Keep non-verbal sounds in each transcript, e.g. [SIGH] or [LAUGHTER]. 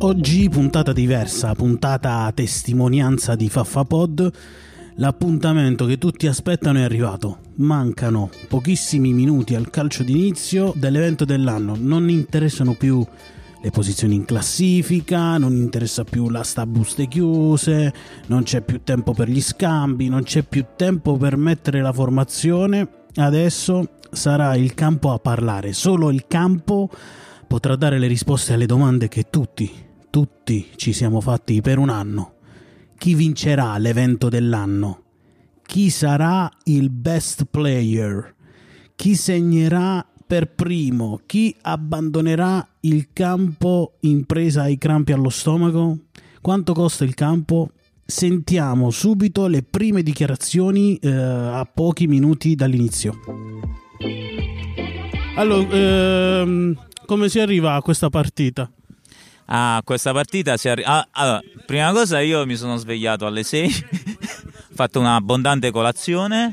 Oggi puntata diversa, puntata testimonianza di Faffapod. L'appuntamento che tutti aspettano è arrivato. Mancano pochissimi minuti al calcio d'inizio dell'evento dell'anno. Non interessano più le posizioni in classifica, non interessa più la sta buste chiuse, non c'è più tempo per gli scambi, non c'è più tempo per mettere la formazione. Adesso sarà il campo a parlare, solo il campo potrà dare le risposte alle domande che tutti tutti ci siamo fatti per un anno. Chi vincerà l'evento dell'anno? Chi sarà il best player? Chi segnerà per primo? Chi abbandonerà il campo in presa ai crampi allo stomaco? Quanto costa il campo? Sentiamo subito le prime dichiarazioni eh, a pochi minuti dall'inizio. Allora, ehm, come si arriva a questa partita? A questa partita si arri- ah, allora, prima cosa io mi sono svegliato alle 6 [LAUGHS] ho fatto un'abbondante colazione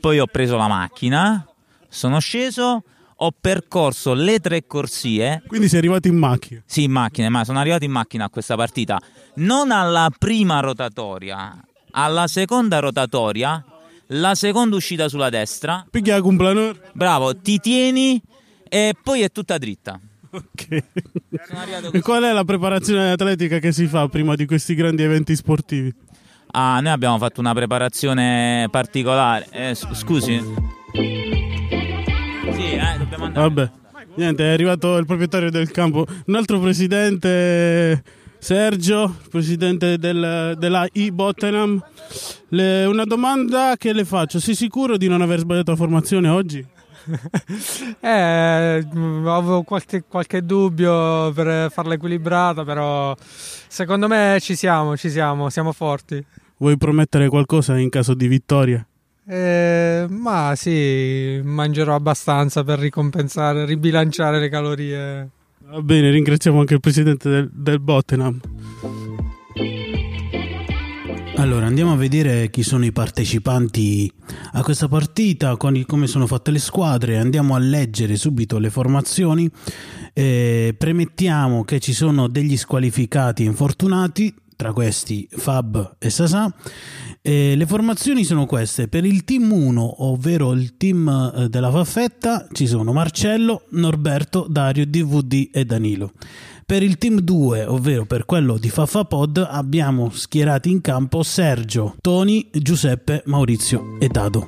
poi ho preso la macchina sono sceso ho percorso le tre corsie. Quindi sei arrivato in macchina? Sì in macchina ma sono arrivato in macchina a questa partita. Non alla prima rotatoria alla seconda rotatoria la seconda uscita sulla destra. Picchia complanor bravo ti tieni e poi è tutta dritta Ok. E qual è la preparazione atletica che si fa prima di questi grandi eventi sportivi? Ah, noi abbiamo fatto una preparazione particolare. Eh, scusi. Sì, eh, dobbiamo andare. Vabbè. Niente, è arrivato il proprietario del campo. Un altro presidente, Sergio, presidente del, della I-Bottenham. Le, una domanda che le faccio. Sei sicuro di non aver sbagliato la formazione oggi? [LAUGHS] eh, avevo qualche, qualche, dubbio per farla equilibrata, però secondo me ci siamo, ci siamo, siamo forti. Vuoi promettere qualcosa in caso di vittoria? Eh, ma sì, mangerò abbastanza per ricompensare, ribilanciare le calorie. Va bene, ringraziamo anche il presidente del, del Bottenham. Allora andiamo a vedere chi sono i partecipanti a questa partita, con come sono fatte le squadre, andiamo a leggere subito le formazioni, eh, premettiamo che ci sono degli squalificati infortunati, tra questi Fab e Sasà. Eh, le formazioni sono queste: per il team 1, ovvero il team eh, della Faffetta, ci sono Marcello, Norberto, Dario, DVD e Danilo. Per il team 2, ovvero per quello di Faffapod, abbiamo schierati in campo Sergio, Tony, Giuseppe, Maurizio e Dado.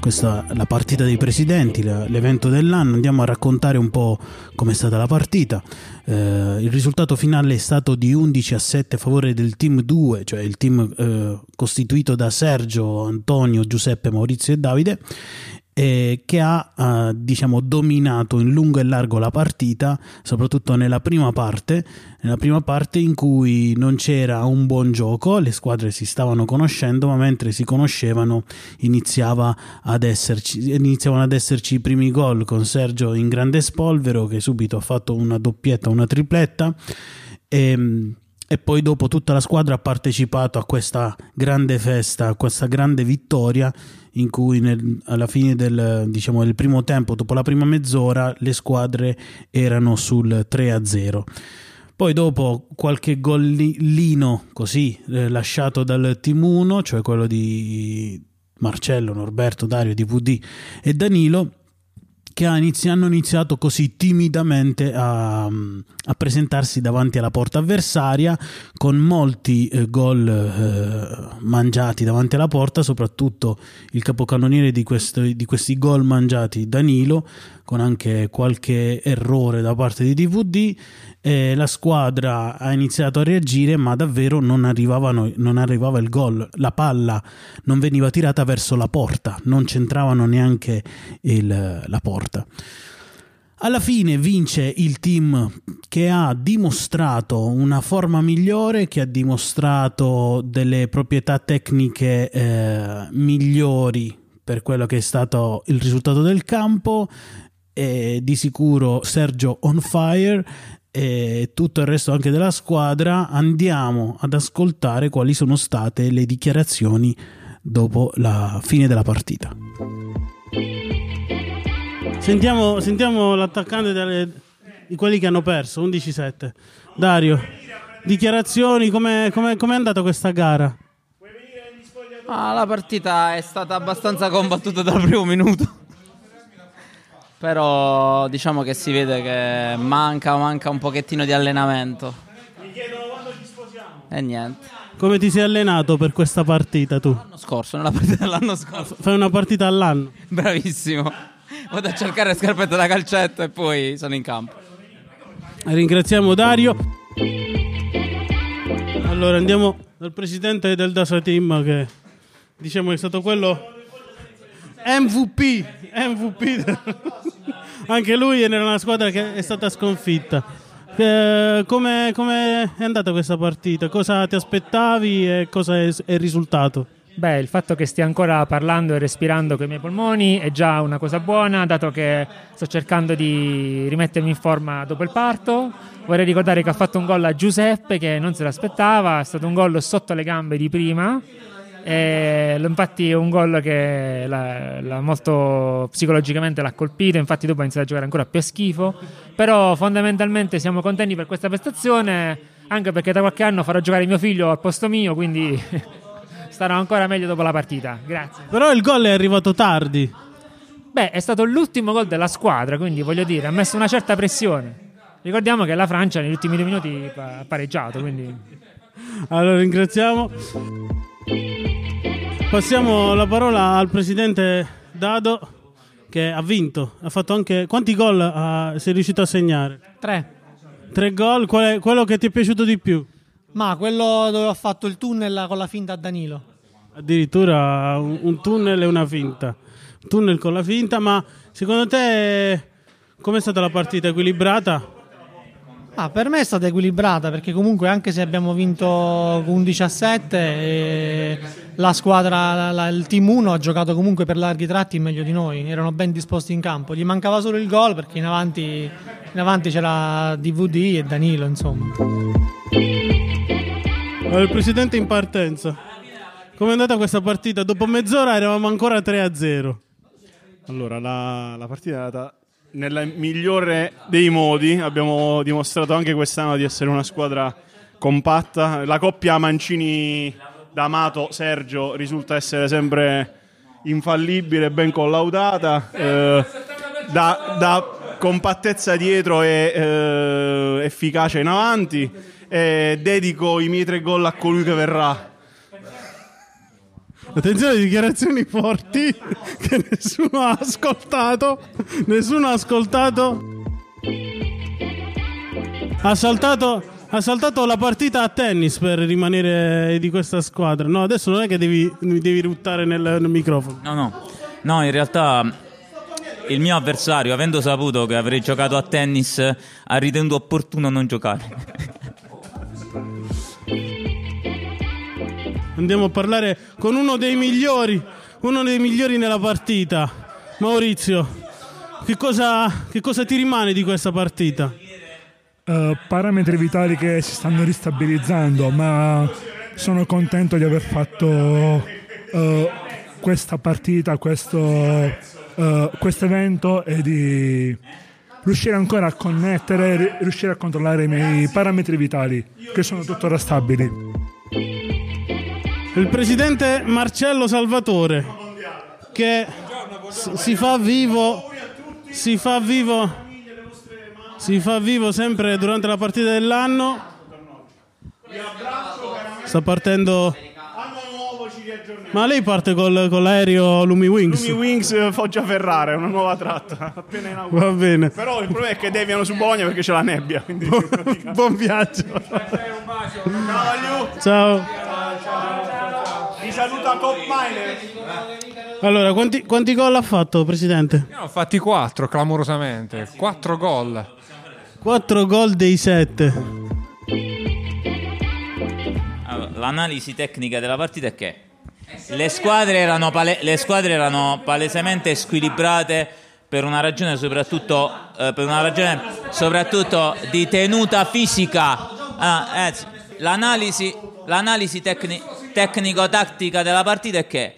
Questa è la partita dei presidenti, l'evento dell'anno. Andiamo a raccontare un po' com'è stata la partita. Eh, il risultato finale è stato di 11 a 7 a favore del team 2, cioè il team eh, costituito da Sergio, Antonio, Giuseppe, Maurizio e Davide eh, che ha eh, diciamo dominato in lungo e largo la partita, soprattutto nella prima parte, nella prima parte in cui non c'era un buon gioco, le squadre si stavano conoscendo, ma mentre si conoscevano iniziava ad esserci, iniziavano ad esserci i primi gol con Sergio in grande spolvero che subito ha fatto una doppietta, una tripletta e ehm, e poi dopo tutta la squadra ha partecipato a questa grande festa, a questa grande vittoria in cui nel, alla fine del, diciamo, del primo tempo, dopo la prima mezz'ora, le squadre erano sul 3-0. Poi dopo qualche gollino così eh, lasciato dal team 1, cioè quello di Marcello, Norberto, Dario, DVD e Danilo, che hanno iniziato così timidamente a, a, presentarsi davanti alla porta avversaria con molti eh, gol eh, mangiati davanti alla porta, soprattutto il capocannoniere di, questo, di questi gol mangiati Danilo, con anche qualche errore da parte di DVD eh, la squadra ha iniziato a reagire ma davvero non, non arrivava il gol. La palla non veniva tirata verso la porta non c'entravano neanche il, la porta alla fine vince il team che ha dimostrato una forma migliore, che ha dimostrato delle proprietà tecniche eh, migliori per quello che è stato il risultato del campo e di sicuro Sergio on fire e tutto il resto anche della squadra, andiamo ad ascoltare quali sono state le dichiarazioni dopo la fine della partita. Sentiamo, sentiamo l'attaccante delle, di quelli che hanno perso, 11-7. Dario, dichiarazioni, come è andata questa gara? Ah, la partita è stata abbastanza combattuta dal primo minuto. Però diciamo che si vede che manca, manca un pochettino di allenamento. Mi chiedono quando ci sposiamo. E niente. Come ti sei allenato per questa partita tu? L'anno scorso, nella partita dell'anno scorso. Fai una partita all'anno? Bravissimo. Vado a cercare le scarpette da calcetto e poi sono in campo. Ringraziamo Dario. Allora andiamo dal presidente del Dasa Team che diciamo è stato quello MVP, MVP. Anche lui è nella squadra che è stata sconfitta. Eh, come, è andata questa partita? Cosa ti aspettavi e cosa è, è il risultato? Beh, il fatto che stia ancora parlando e respirando con i miei polmoni è già una cosa buona, dato che sto cercando di rimettermi in forma dopo il parto. Vorrei ricordare che ha fatto un gol a Giuseppe che non se l'aspettava, è stato un gol sotto le gambe di prima e infatti è un gol che la, la molto psicologicamente l'ha colpito, infatti dopo ha iniziato a giocare ancora più a schifo, però fondamentalmente siamo contenti per questa prestazione, anche perché da qualche anno farò giocare mio figlio al posto mio, quindi [LAUGHS] starò ancora meglio dopo la partita. Grazie. Però il gol è arrivato tardi. Beh, è stato l'ultimo gol della squadra, quindi voglio dire, ha messo una certa pressione. Ricordiamo che la Francia negli ultimi due minuti ha pareggiato, quindi... Allora ringraziamo. Passiamo la parola al presidente Dado che ha vinto, ha fatto anche... Quanti gol ha... sei riuscito a segnare? Tre. Tre gol, qual è quello che ti è piaciuto di più? Ma quello dove ho fatto il tunnel con la finta a Danilo. Addirittura un, un tunnel e una finta. Un tunnel con la finta, ma secondo te com'è stata la partita? Equilibrata? Ah, per me è stata equilibrata perché comunque anche se abbiamo vinto 11 a 7 la squadra, la, il team 1 ha giocato comunque per larghi tratti meglio di noi, erano ben disposti in campo, gli mancava solo il gol perché in avanti, in avanti c'era DVD e Danilo insomma. Il presidente in partenza, come è andata questa partita? Dopo mezz'ora eravamo ancora 3 a 0. Allora, la, la partita è andata nel migliore dei modi. Abbiamo dimostrato anche quest'anno di essere una squadra compatta. La coppia Mancini D'Amato Sergio risulta essere sempre infallibile, ben collaudata. Eh, da, da, compattezza dietro e eh, efficacia in avanti. E dedico i miei tre gol a colui che verrà Attenzione, dichiarazioni forti che nessuno ha ascoltato. Nessuno ha ascoltato. Ha saltato, ha saltato la partita a tennis per rimanere di questa squadra. No, adesso non è che devi, devi ruttare nel, nel microfono. No, no. No, in realtà il mio avversario, avendo saputo che avrei giocato a tennis, ha ritenuto opportuno non giocare. Andiamo a parlare con uno dei migliori, uno dei migliori nella partita. Maurizio, che cosa, che cosa ti rimane di questa partita? Uh, parametri vitali che si stanno ristabilizzando, ma sono contento di aver fatto uh, questa partita, questo uh, evento e di riuscire ancora a connettere, riuscire a controllare i miei parametri vitali che sono tuttora stabili il presidente Marcello Salvatore che si fa vivo si fa vivo si fa vivo sempre durante la partita dell'anno sta partendo ma lei parte col, con l'aereo Lumi Wings? Lumi Wings eh, Foggia Ferrara, è una nuova tratta. Appena inaugurata. Va bene. Però il problema è che deviano su Bologna perché c'è la nebbia. Quindi Buon viaggio. Ciao. Ciao. Saluta Top Miner. Allora, quanti, quanti gol ha fatto, Presidente? Ne ho fatti 4, clamorosamente. 4 gol. 4 gol dei 7. Allora, l'analisi tecnica della partita è che le squadre erano, pale- le squadre erano palesemente squilibrate per una ragione soprattutto, eh, per una ragione soprattutto di tenuta fisica. Ah, eh, l'analisi, l'analisi tecni- tecnico-tattica della partita è che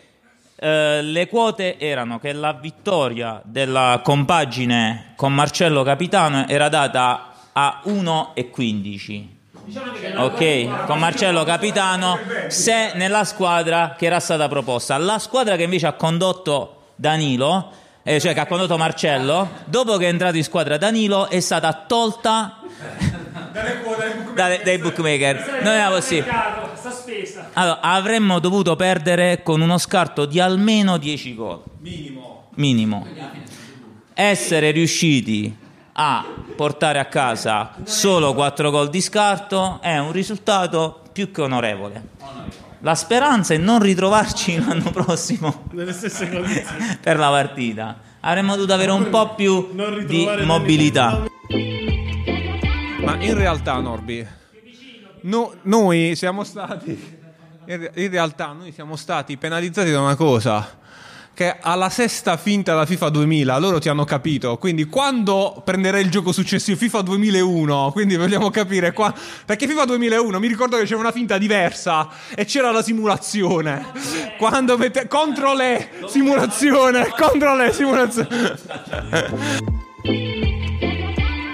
eh, le quote erano che la vittoria della compagine con Marcello Capitano era data a 1,15. Ok, con Marcello Capitano, se nella squadra che era stata proposta. La squadra che invece ha condotto Danilo, eh, cioè che ha condotto Marcello, dopo che è entrato in squadra Danilo, è stata tolta dalle- dai bookmaker. Non era possibile. Allora, avremmo dovuto perdere con uno scarto di almeno 10 gol. Minimo. Minimo. Essere riusciti a portare a casa solo 4 gol di scarto è un risultato più che onorevole. La speranza è non ritrovarci l'anno prossimo Nelle stesse condizioni. [LAUGHS] per la partita. Avremmo dovuto avere un po' più di mobilità. Ma in realtà, Norbi, no- noi siamo stati. In, re- in realtà, noi siamo stati penalizzati da una cosa. Che alla sesta finta da FIFA 2000 loro ti hanno capito. Quindi, quando prenderai il gioco successivo, FIFA 2001, quindi vogliamo capire qua. Perché FIFA 2001 mi ricordo che c'era una finta diversa e c'era la simulazione. Quando mette. Contro le simulazione, contro le simulazione.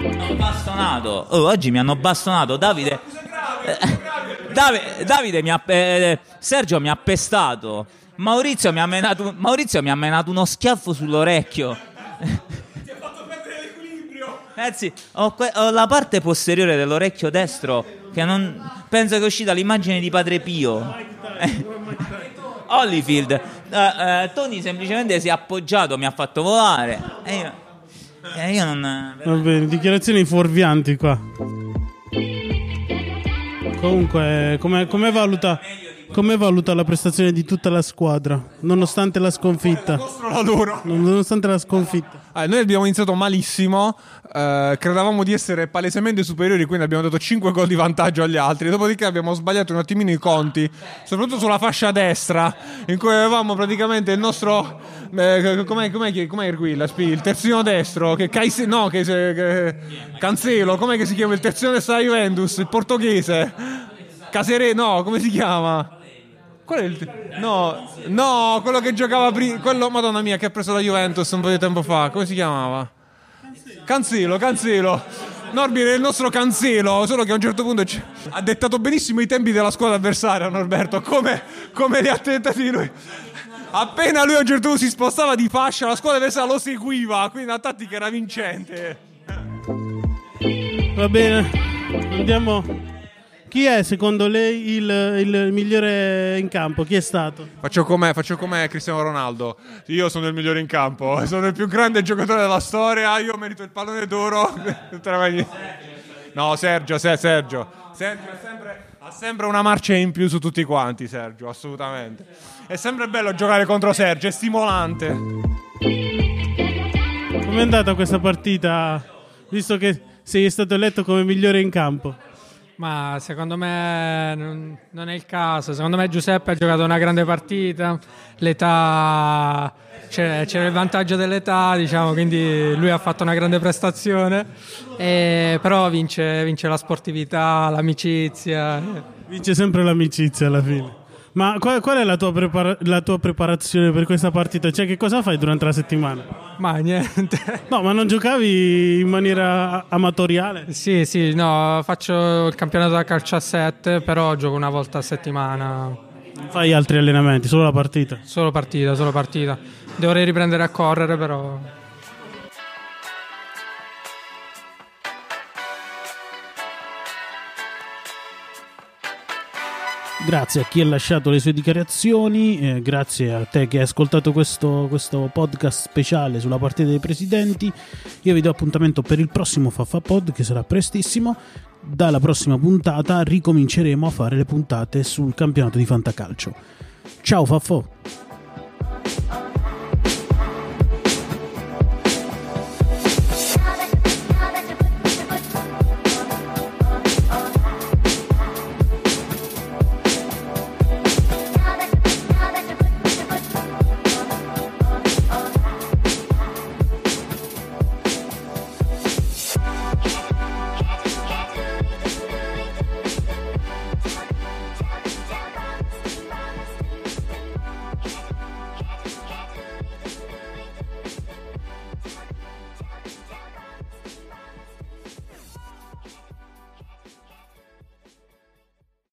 hanno bastonato. Oh, oggi mi hanno bastonato. Davide. Eh, Davi- Davide mi ha. eh, Sergio mi ha pestato. Maurizio mi ha menato, Maurizio mi ha menato uno schiaffo sull'orecchio. Ti ha fatto perdere l'equilibrio. Ragazzi, ho, que- ho la parte posteriore dell'orecchio destro che non. Penso che è uscita l'immagine di Padre Pio. Eh, Holyfield. Eh, eh, Tony semplicemente si è appoggiato, mi ha fatto volare. E io. e io non. Va bene, dichiarazioni fuorvianti qua. Comunque, come, come valuta, come valuta la prestazione di tutta la squadra, nonostante la sconfitta? Nostro lavoro. Nonostante la sconfitta. Ah, noi abbiamo iniziato malissimo, eh, credevamo di essere palesemente superiori, quindi abbiamo dato 5 gol di vantaggio agli altri. Dopodiché abbiamo sbagliato un attimino i conti, soprattutto sulla fascia destra, in cui avevamo praticamente il nostro. eh, com'è, com'è, com'è qui la spi- Il terzino destro, che Caise, no, che, che Cancelo, com'è che si chiama il terzino destro della Juventus? Il portoghese, Casere, no, come si chiama? Qual è il. No, no, quello che giocava prima. Quello, madonna mia, che ha preso la Juventus un po' di tempo fa. Come si chiamava? Cancelo, Cancelo. Norbi era il nostro Cancelo, solo che a un certo punto ci- ha dettato benissimo i tempi della squadra avversaria, Norberto. Come, come li ha tentati lui. Appena lui a un certo punto si spostava di fascia, la squadra avversaria lo seguiva, quindi la tattica era vincente. Va bene, andiamo. Chi è secondo lei il, il migliore in campo? Chi è stato? Faccio come, faccio come Cristiano Ronaldo. Io sono il migliore in campo, sono il più grande giocatore della storia. Io merito il pallone d'oro. [LAUGHS] no, Sergio, Se- Sergio. Sergio è sempre- ha sempre una marcia in più su tutti quanti. Sergio, assolutamente. È sempre bello giocare contro Sergio, è stimolante. Com'è andata questa partita? Visto che sei stato eletto come migliore in campo. Ma secondo me non, è il caso. Secondo me Giuseppe ha giocato una grande partita. L'età c'era il vantaggio dell'età, diciamo, quindi lui ha fatto una grande prestazione. E, però vince, vince la sportività, l'amicizia. Vince sempre l'amicizia alla fine. Ma qual, qual è la tua, prepara- la tua preparazione per questa partita? Cioè, che cosa fai durante la settimana? Ma niente. [LAUGHS] No, ma non giocavi in maniera amatoriale? Sì, sì, no, faccio il campionato da calcio a 7, però gioco una volta a settimana. Fai altri allenamenti, solo la partita. Solo partita, solo partita. Dovrei riprendere a correre, però. Grazie a chi ha lasciato le sue dichiarazioni, eh, grazie a te che hai ascoltato questo, questo podcast speciale sulla partita dei presidenti. Io vi do appuntamento per il prossimo Faffa Pod che sarà prestissimo. Dalla prossima puntata ricominceremo a fare le puntate sul campionato di Fantacalcio. Ciao Faffo!